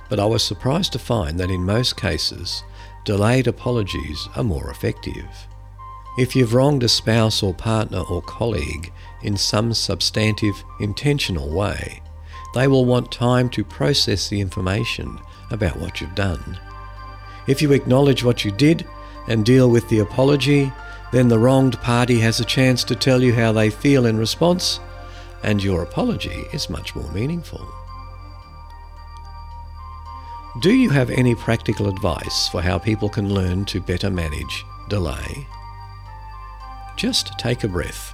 but I was surprised to find that in most cases, delayed apologies are more effective. If you've wronged a spouse or partner or colleague in some substantive, intentional way, they will want time to process the information about what you've done. If you acknowledge what you did and deal with the apology, then the wronged party has a chance to tell you how they feel in response, and your apology is much more meaningful. Do you have any practical advice for how people can learn to better manage delay? Just take a breath,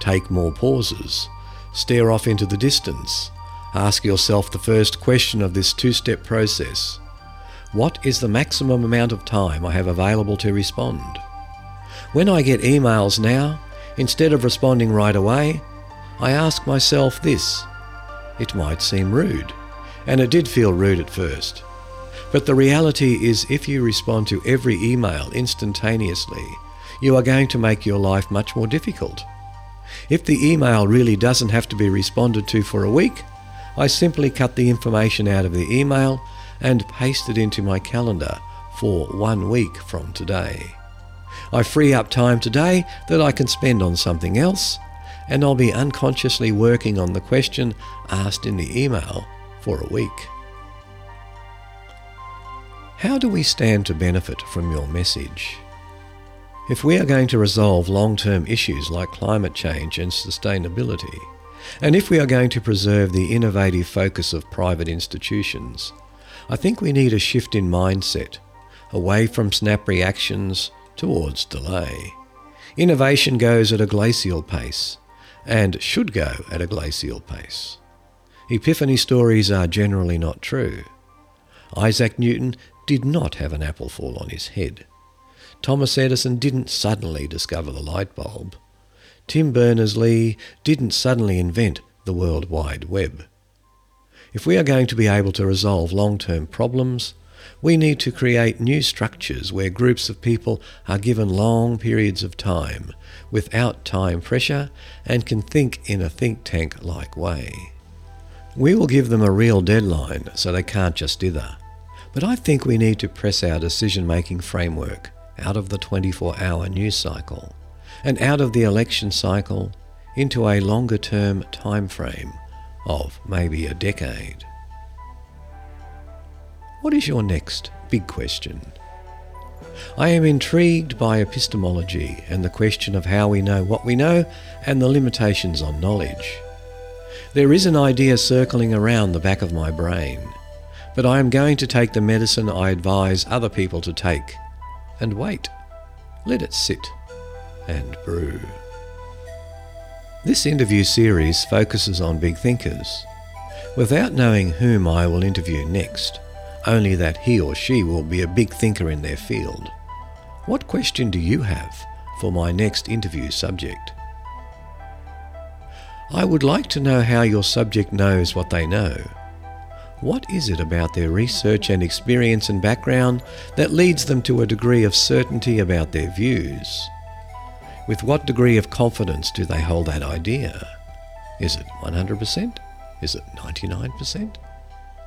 take more pauses, stare off into the distance, ask yourself the first question of this two step process What is the maximum amount of time I have available to respond? When I get emails now, instead of responding right away, I ask myself this. It might seem rude, and it did feel rude at first. But the reality is, if you respond to every email instantaneously, you are going to make your life much more difficult. If the email really doesn't have to be responded to for a week, I simply cut the information out of the email and paste it into my calendar for one week from today. I free up time today that I can spend on something else, and I'll be unconsciously working on the question asked in the email for a week. How do we stand to benefit from your message? If we are going to resolve long term issues like climate change and sustainability, and if we are going to preserve the innovative focus of private institutions, I think we need a shift in mindset, away from snap reactions towards delay. Innovation goes at a glacial pace, and should go at a glacial pace. Epiphany stories are generally not true. Isaac Newton did not have an apple fall on his head. Thomas Edison didn't suddenly discover the light bulb. Tim Berners-Lee didn't suddenly invent the World Wide Web. If we are going to be able to resolve long-term problems, we need to create new structures where groups of people are given long periods of time without time pressure and can think in a think tank like way. We will give them a real deadline so they can't just dither. But I think we need to press our decision making framework out of the 24 hour news cycle and out of the election cycle into a longer term time frame of maybe a decade. What is your next big question? I am intrigued by epistemology and the question of how we know what we know and the limitations on knowledge. There is an idea circling around the back of my brain, but I am going to take the medicine I advise other people to take and wait. Let it sit and brew. This interview series focuses on big thinkers. Without knowing whom I will interview next, only that he or she will be a big thinker in their field. What question do you have for my next interview subject? I would like to know how your subject knows what they know what is it about their research and experience and background that leads them to a degree of certainty about their views? With what degree of confidence do they hold that idea? Is it 100%? Is it 99%?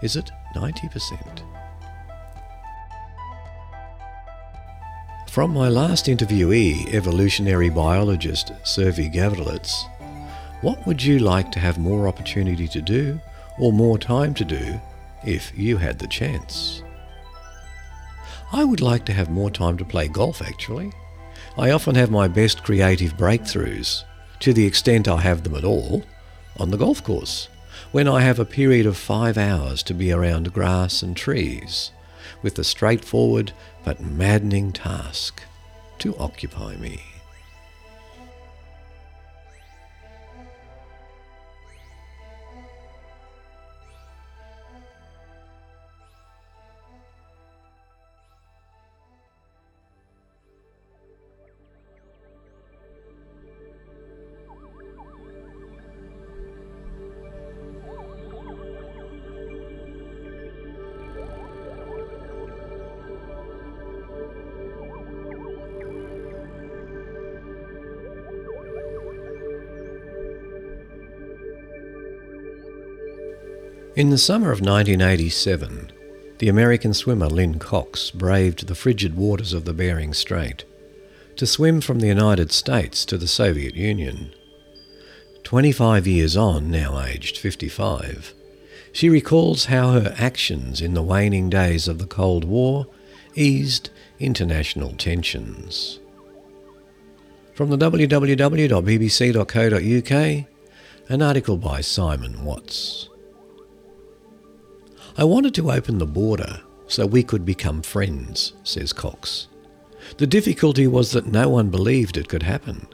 Is it 90%? From my last interviewee, evolutionary biologist Sergey Gavrilets, what would you like to have more opportunity to do or more time to do if you had the chance. I would like to have more time to play golf, actually. I often have my best creative breakthroughs, to the extent I have them at all, on the golf course, when I have a period of five hours to be around grass and trees, with the straightforward but maddening task to occupy me. In the summer of 1987, the American swimmer Lynn Cox braved the frigid waters of the Bering Strait to swim from the United States to the Soviet Union. 25 years on, now aged 55, she recalls how her actions in the waning days of the Cold War eased international tensions. From the www.bbc.co.uk, an article by Simon Watts. I wanted to open the border so we could become friends, says Cox. The difficulty was that no one believed it could happen.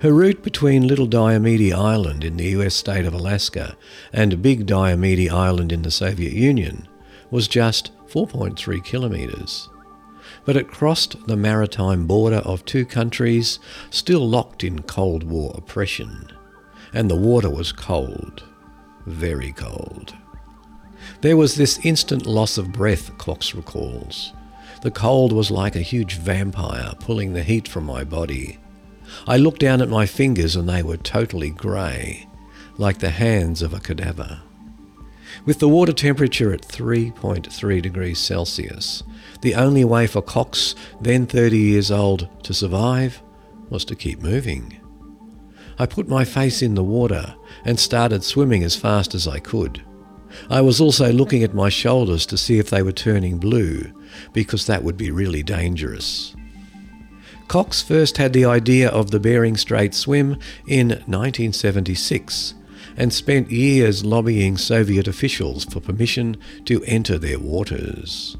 Her route between Little Diomede Island in the US state of Alaska and Big Diomede Island in the Soviet Union was just 4.3 kilometres. But it crossed the maritime border of two countries still locked in Cold War oppression. And the water was cold, very cold. There was this instant loss of breath, Cox recalls. The cold was like a huge vampire pulling the heat from my body. I looked down at my fingers and they were totally grey, like the hands of a cadaver. With the water temperature at 3.3 degrees Celsius, the only way for Cox, then 30 years old, to survive was to keep moving. I put my face in the water and started swimming as fast as I could. I was also looking at my shoulders to see if they were turning blue, because that would be really dangerous. Cox first had the idea of the Bering Strait swim in 1976 and spent years lobbying Soviet officials for permission to enter their waters.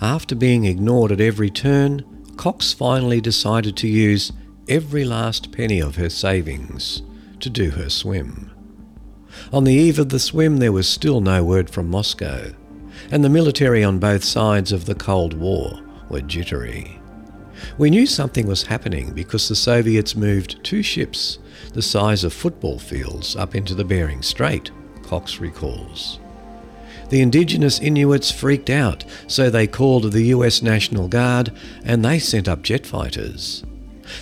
After being ignored at every turn, Cox finally decided to use every last penny of her savings to do her swim. On the eve of the swim, there was still no word from Moscow, and the military on both sides of the Cold War were jittery. We knew something was happening because the Soviets moved two ships the size of football fields up into the Bering Strait, Cox recalls. The indigenous Inuits freaked out, so they called the US National Guard and they sent up jet fighters.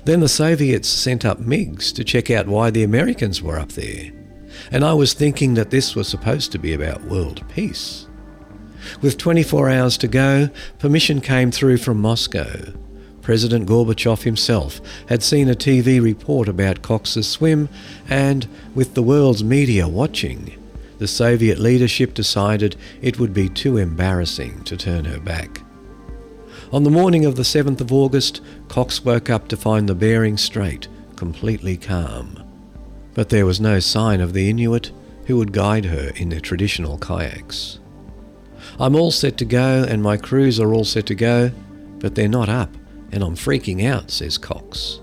Then the Soviets sent up MiGs to check out why the Americans were up there and I was thinking that this was supposed to be about world peace. With 24 hours to go, permission came through from Moscow. President Gorbachev himself had seen a TV report about Cox's swim, and with the world's media watching, the Soviet leadership decided it would be too embarrassing to turn her back. On the morning of the 7th of August, Cox woke up to find the Bering Strait completely calm but there was no sign of the Inuit who would guide her in their traditional kayaks. I'm all set to go, and my crews are all set to go, but they're not up, and I'm freaking out, says Cox.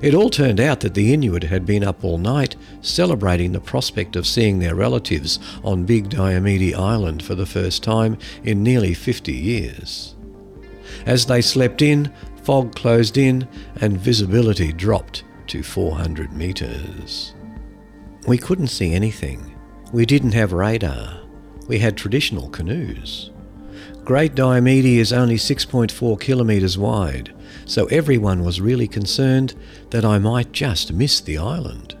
It all turned out that the Inuit had been up all night celebrating the prospect of seeing their relatives on Big Diomede Island for the first time in nearly 50 years. As they slept in, fog closed in and visibility dropped to 400 metres. We couldn't see anything. We didn't have radar. We had traditional canoes. Great Diomede is only 6.4 kilometres wide, so everyone was really concerned that I might just miss the island.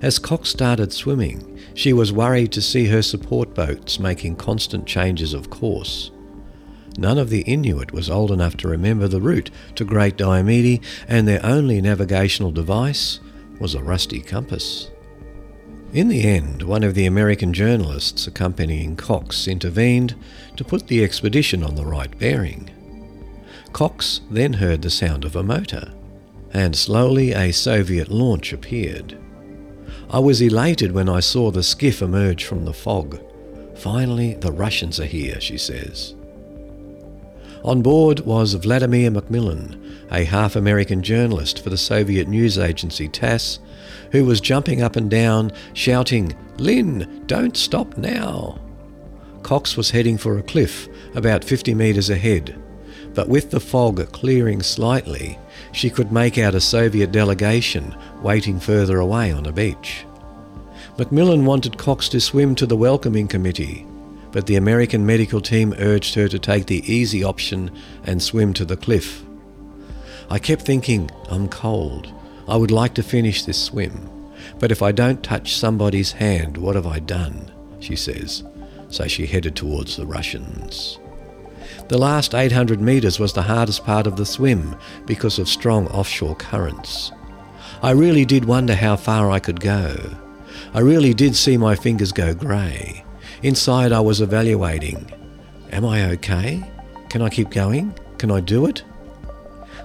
As Cox started swimming, she was worried to see her support boats making constant changes of course. None of the Inuit was old enough to remember the route to Great Diomede, and their only navigational device was a rusty compass. In the end, one of the American journalists accompanying Cox intervened to put the expedition on the right bearing. Cox then heard the sound of a motor, and slowly a Soviet launch appeared. I was elated when I saw the skiff emerge from the fog. Finally, the Russians are here, she says. On board was Vladimir Macmillan, a half American journalist for the Soviet news agency TASS, who was jumping up and down, shouting, Lynn, don't stop now. Cox was heading for a cliff about 50 metres ahead, but with the fog clearing slightly, she could make out a Soviet delegation waiting further away on a beach. Macmillan wanted Cox to swim to the welcoming committee, but the American medical team urged her to take the easy option and swim to the cliff. I kept thinking, I'm cold. I would like to finish this swim. But if I don't touch somebody's hand, what have I done? She says. So she headed towards the Russians. The last 800 metres was the hardest part of the swim because of strong offshore currents. I really did wonder how far I could go. I really did see my fingers go grey. Inside, I was evaluating Am I okay? Can I keep going? Can I do it?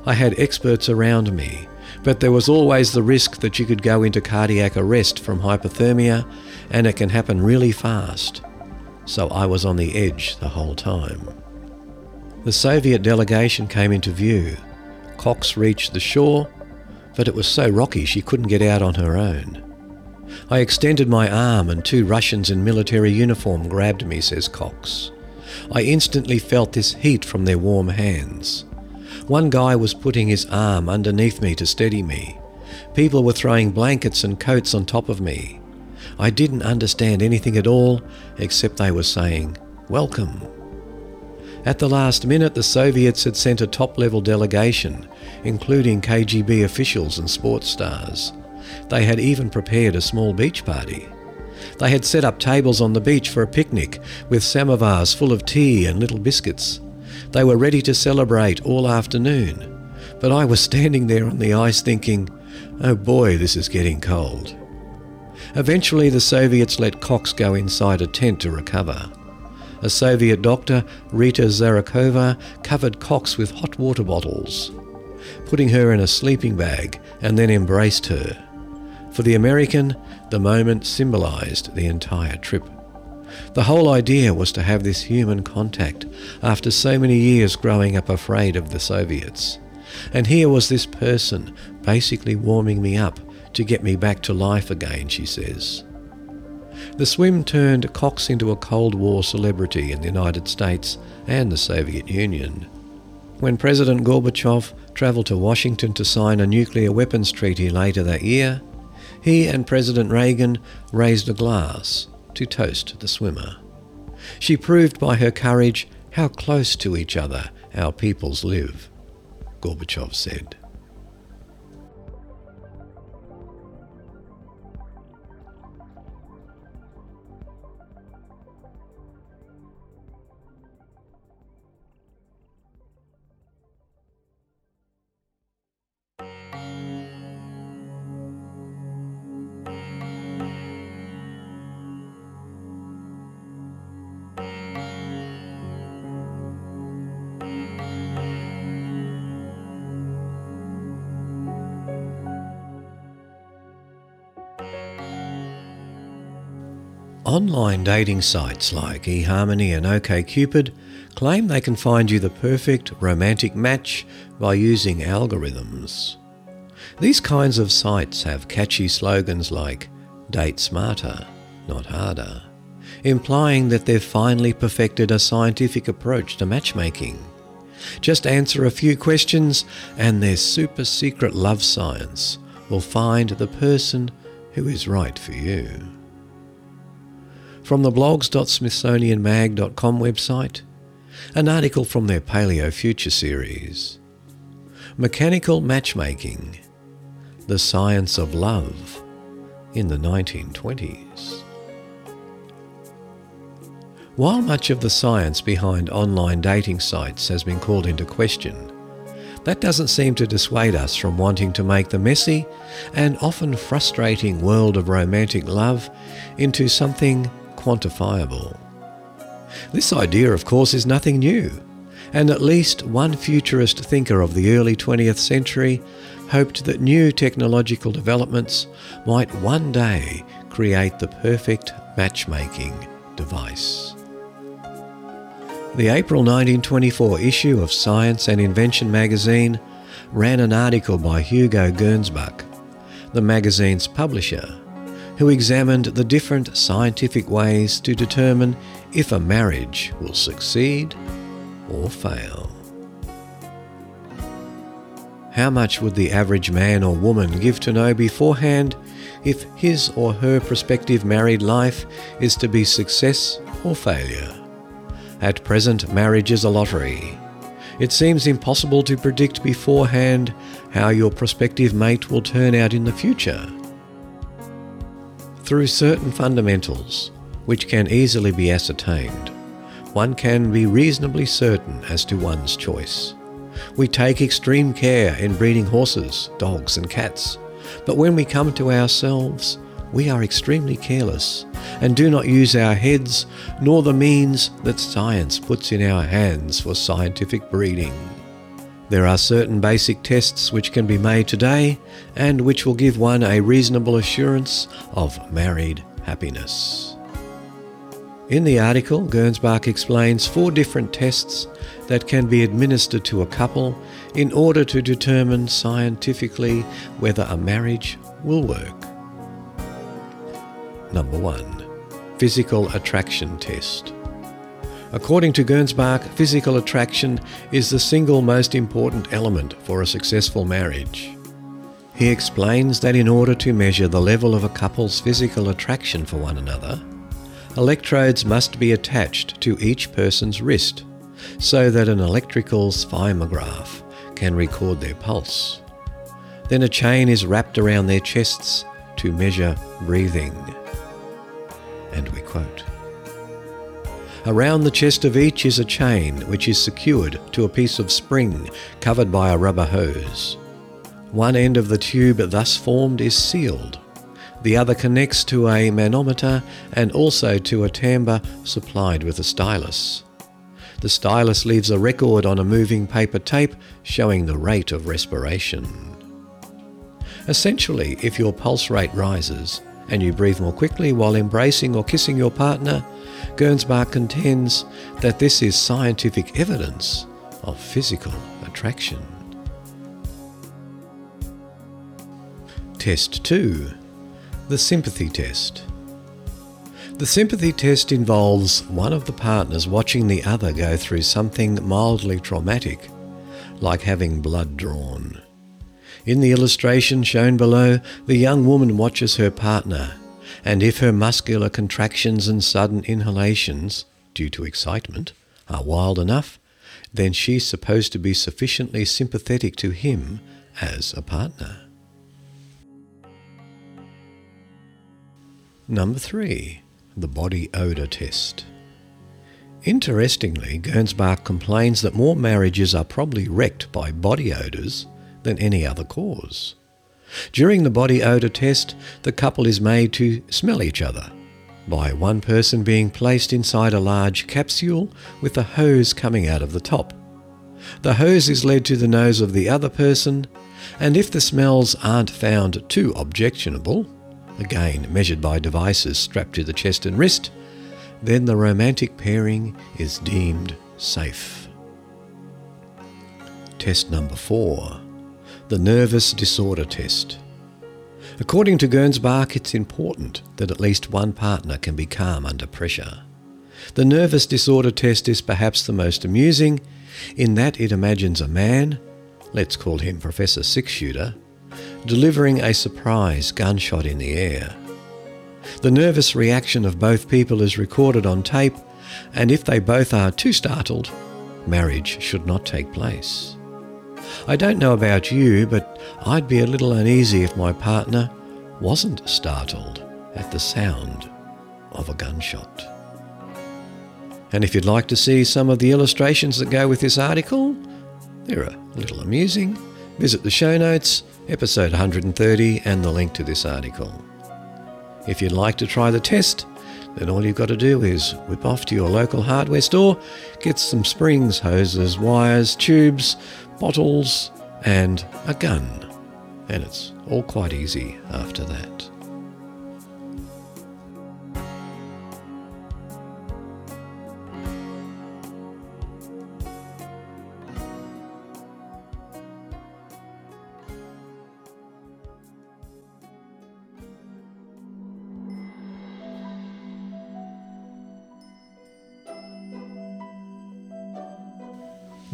I had experts around me, but there was always the risk that you could go into cardiac arrest from hypothermia, and it can happen really fast. So I was on the edge the whole time. The Soviet delegation came into view. Cox reached the shore, but it was so rocky she couldn't get out on her own. I extended my arm and two Russians in military uniform grabbed me, says Cox. I instantly felt this heat from their warm hands. One guy was putting his arm underneath me to steady me. People were throwing blankets and coats on top of me. I didn't understand anything at all except they were saying, Welcome. At the last minute, the Soviets had sent a top level delegation, including KGB officials and sports stars. They had even prepared a small beach party. They had set up tables on the beach for a picnic with samovars full of tea and little biscuits. They were ready to celebrate all afternoon. But I was standing there on the ice thinking, oh boy, this is getting cold. Eventually, the Soviets let Cox go inside a tent to recover. A Soviet doctor, Rita Zarakova, covered Cox with hot water bottles, putting her in a sleeping bag, and then embraced her. For the American, the moment symbolized the entire trip. The whole idea was to have this human contact after so many years growing up afraid of the Soviets. And here was this person basically warming me up to get me back to life again, she says. The swim turned Cox into a Cold War celebrity in the United States and the Soviet Union. When President Gorbachev travelled to Washington to sign a nuclear weapons treaty later that year, he and President Reagan raised a glass to toast the swimmer. She proved by her courage how close to each other our peoples live, Gorbachev said. Dating sites like eHarmony and OkCupid claim they can find you the perfect romantic match by using algorithms. These kinds of sites have catchy slogans like date smarter, not harder, implying that they've finally perfected a scientific approach to matchmaking. Just answer a few questions and their super secret love science will find the person who is right for you. From the blogs.smithsonianmag.com website, an article from their Paleo Future series. Mechanical Matchmaking The Science of Love in the 1920s. While much of the science behind online dating sites has been called into question, that doesn't seem to dissuade us from wanting to make the messy and often frustrating world of romantic love into something quantifiable. This idea, of course, is nothing new, and at least one futurist thinker of the early 20th century hoped that new technological developments might one day create the perfect matchmaking device. The April 1924 issue of Science and Invention magazine ran an article by Hugo Gernsback, the magazine's publisher, who examined the different scientific ways to determine if a marriage will succeed or fail. How much would the average man or woman give to know beforehand if his or her prospective married life is to be success or failure? At present, marriage is a lottery. It seems impossible to predict beforehand how your prospective mate will turn out in the future. Through certain fundamentals, which can easily be ascertained, one can be reasonably certain as to one's choice. We take extreme care in breeding horses, dogs, and cats, but when we come to ourselves, we are extremely careless and do not use our heads nor the means that science puts in our hands for scientific breeding. There are certain basic tests which can be made today and which will give one a reasonable assurance of married happiness. In the article, Gernsback explains four different tests that can be administered to a couple in order to determine scientifically whether a marriage will work. Number 1. Physical Attraction Test. According to Gernsback, physical attraction is the single most important element for a successful marriage. He explains that in order to measure the level of a couple's physical attraction for one another, electrodes must be attached to each person's wrist so that an electrical sphygmograph can record their pulse. Then a chain is wrapped around their chests to measure breathing. And we quote Around the chest of each is a chain which is secured to a piece of spring covered by a rubber hose. One end of the tube thus formed is sealed. The other connects to a manometer and also to a tambour supplied with a stylus. The stylus leaves a record on a moving paper tape showing the rate of respiration. Essentially, if your pulse rate rises and you breathe more quickly while embracing or kissing your partner, Gernsback contends that this is scientific evidence of physical attraction. Test 2 The Sympathy Test. The sympathy test involves one of the partners watching the other go through something mildly traumatic, like having blood drawn. In the illustration shown below, the young woman watches her partner, and if her muscular contractions and sudden inhalations, due to excitement, are wild enough, then she's supposed to be sufficiently sympathetic to him as a partner. Number three the body odour test. Interestingly, Gernsback complains that more marriages are probably wrecked by body odours than any other cause. During the body odour test, the couple is made to smell each other by one person being placed inside a large capsule with a hose coming out of the top. The hose is led to the nose of the other person, and if the smells aren't found too objectionable, again measured by devices strapped to the chest and wrist, then the romantic pairing is deemed safe. Test number four the nervous disorder test. According to Gernsback, it's important that at least one partner can be calm under pressure. The nervous disorder test is perhaps the most amusing in that it imagines a man, let's call him Professor Six Shooter, delivering a surprise gunshot in the air. The nervous reaction of both people is recorded on tape, and if they both are too startled, marriage should not take place. I don't know about you, but I'd be a little uneasy if my partner wasn't startled at the sound of a gunshot. And if you'd like to see some of the illustrations that go with this article, they're a little amusing. Visit the show notes episode 130, and the link to this article. If you'd like to try the test, then all you've got to do is whip off to your local hardware store, get some springs, hoses, wires, tubes, bottles, and a gun. And it's all quite easy after that.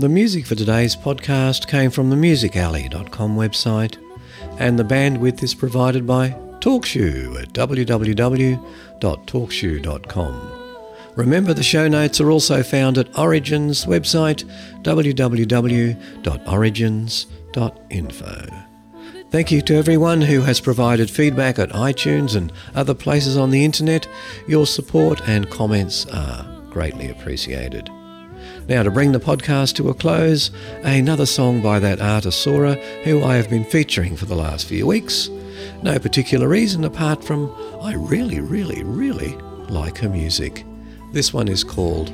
The music for today's podcast came from the musicalley.com website, and the bandwidth is provided by TalkShoe at www.talkshoe.com. Remember, the show notes are also found at Origin's website, www.origins.info. Thank you to everyone who has provided feedback at iTunes and other places on the internet. Your support and comments are greatly appreciated. Now, to bring the podcast to a close, another song by that artist Sora, who I have been featuring for the last few weeks. No particular reason apart from I really, really, really like her music. This one is called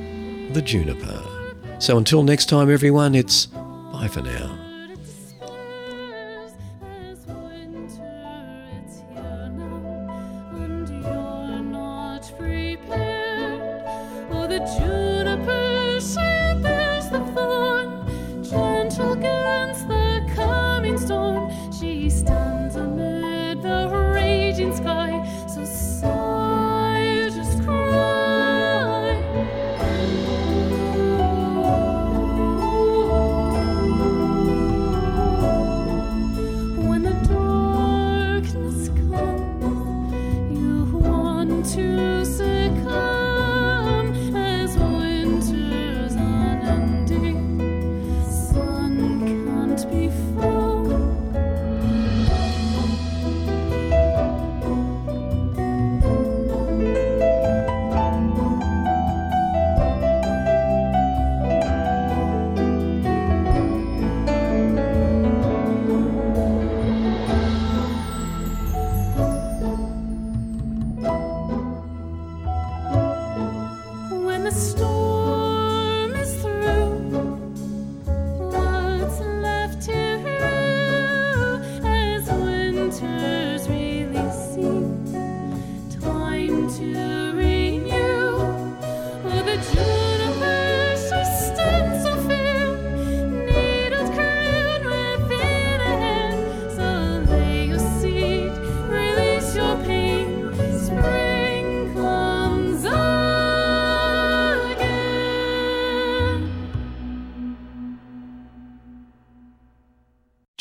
The Juniper. So until next time, everyone, it's bye for now. She